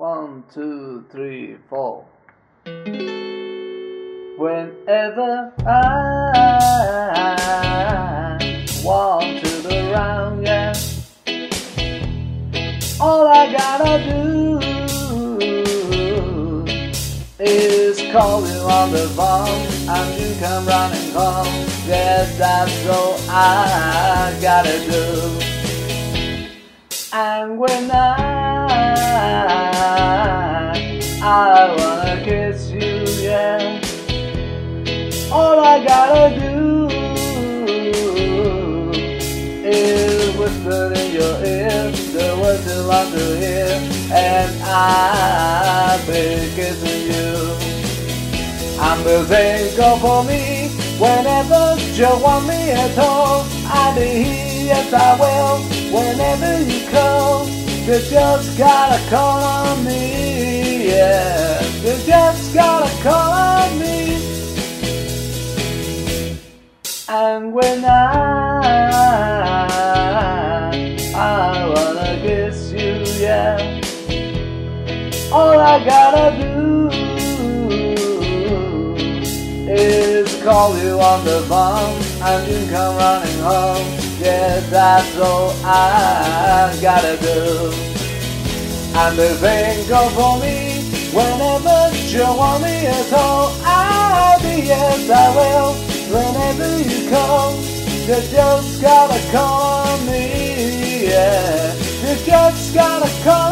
One, two, three, four. Whenever I walk to the round, yeah, all I gotta do is call you on the phone and you come running home. Yeah, that's all I gotta do. I gotta do is whisper in your ear the words you want to hear, and I'll be kissing you. I'm the go for me whenever you want me at all. I'll be here, yes I will. Whenever you call, you just gotta call on me, yeah. You just gotta call on me. And I I wanna kiss you, yeah. All I gotta do is call you on the phone and you come running home. Yeah, that's all I gotta do. And the thing go for me whenever you want me at all. I'll be yes, I will. Whenever you you just gotta call on me. Yeah, you just gotta call